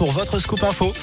pour votre scoop info.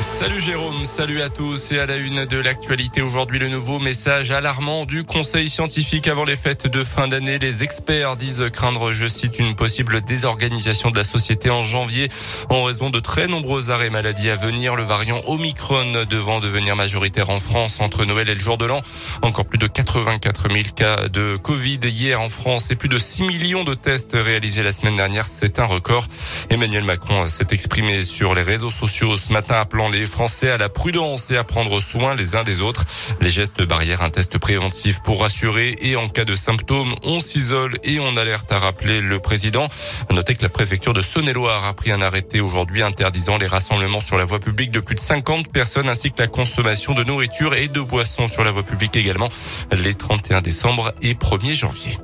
Salut Jérôme, salut à tous et à la une de l'actualité aujourd'hui le nouveau message alarmant du Conseil scientifique avant les fêtes de fin d'année. Les experts disent craindre, je cite, une possible désorganisation de la société en janvier en raison de très nombreux arrêts maladie à venir. Le variant Omicron devant devenir majoritaire en France entre Noël et le jour de l'an. Encore plus de 84 000 cas de Covid hier en France et plus de 6 millions de tests réalisés la semaine dernière. C'est un record. Emmanuel Macron s'est exprimé sur les réseaux sociaux ce matin appelant les Français à la prudence et à prendre soin les uns des autres. Les gestes barrières, un test préventif pour rassurer et en cas de symptômes, on s'isole et on alerte à rappeler le président. Notez que la préfecture de Saône-et-Loire a pris un arrêté aujourd'hui interdisant les rassemblements sur la voie publique de plus de 50 personnes ainsi que la consommation de nourriture et de boissons sur la voie publique également les 31 décembre et 1er janvier.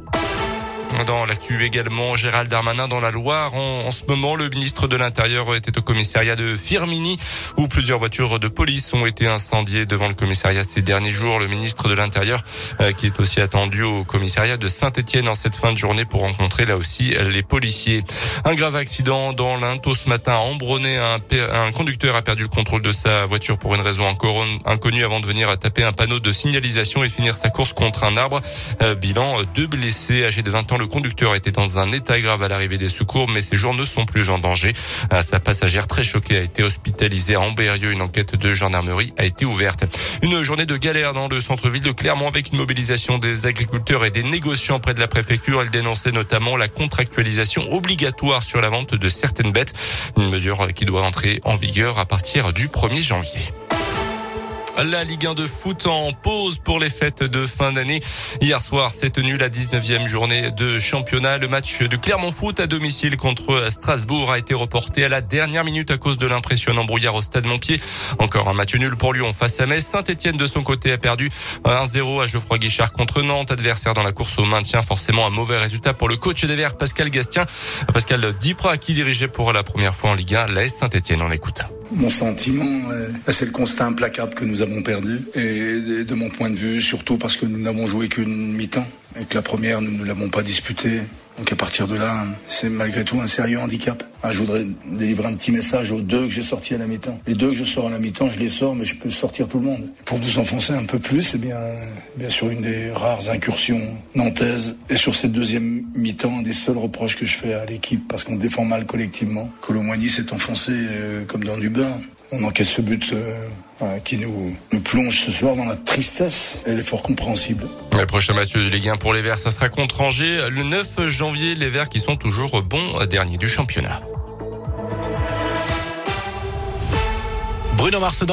Dans l'actu également, Gérald Darmanin dans la Loire. En, ce moment, le ministre de l'Intérieur était au commissariat de Firmini où plusieurs voitures de police ont été incendiées devant le commissariat ces derniers jours. Le ministre de l'Intérieur euh, qui est aussi attendu au commissariat de Saint-Etienne en cette fin de journée pour rencontrer là aussi les policiers. Un grave accident dans l'Into ce matin à Ambronné. Un, un conducteur a perdu le contrôle de sa voiture pour une raison encore inconnue avant de venir taper un panneau de signalisation et finir sa course contre un arbre. Euh, bilan, deux blessés âgés de 20 ans. Le conducteur était dans un état grave à l'arrivée des secours, mais ses jours ne sont plus en danger. Euh, sa passagère très choquée a été hospitalisée à Ambérieux. Une enquête de gendarmerie a été ouverte. Une journée de galère dans le centre-ville de Clermont avec une mobilisation des agriculteurs et des négociants près de la préfecture. Elle dénonçait notamment la contractualisation obligatoire sur la vente de certaines bêtes. Une mesure qui doit entrer en vigueur à partir du 1er janvier. La Ligue 1 de foot en pause pour les fêtes de fin d'année. Hier soir s'est tenue la 19e journée de championnat. Le match du Clermont Foot à domicile contre Strasbourg a été reporté à la dernière minute à cause de l'impressionnant brouillard au stade Montpied. Encore un match nul pour Lyon face à Metz. Saint-Etienne de son côté a perdu 1-0 à Geoffroy Guichard contre Nantes. Adversaire dans la course au maintien. Forcément un mauvais résultat pour le coach des Verts Pascal Gastien. Pascal Duprat qui dirigeait pour la première fois en Ligue 1 l'AS Saint-Etienne. On écoute. Mon sentiment, c'est le constat implacable que nous avons perdu. Et de mon point de vue, surtout parce que nous n'avons joué qu'une mi-temps et que la première, nous ne l'avons pas disputée. Donc à partir de là, c'est malgré tout un sérieux handicap. Ah, je voudrais délivrer un petit message aux deux que j'ai sortis à la mi-temps. Les deux que je sors à la mi-temps, je les sors, mais je peux sortir tout le monde. Pour vous enfoncer un peu plus, c'est bien, bien sûr une des rares incursions nantaises. Et sur cette deuxième mi-temps, un des seuls reproches que je fais à l'équipe, parce qu'on défend mal collectivement, Colomboigny s'est enfoncé euh, comme dans du beurre. On encaisse ce but euh, qui nous, nous plonge ce soir dans la tristesse et l'effort compréhensible. Le prochain match de Ligue 1 pour les Verts, ça sera contre Angers le 9 janvier. Les Verts qui sont toujours bons derniers du championnat. Bruno Mars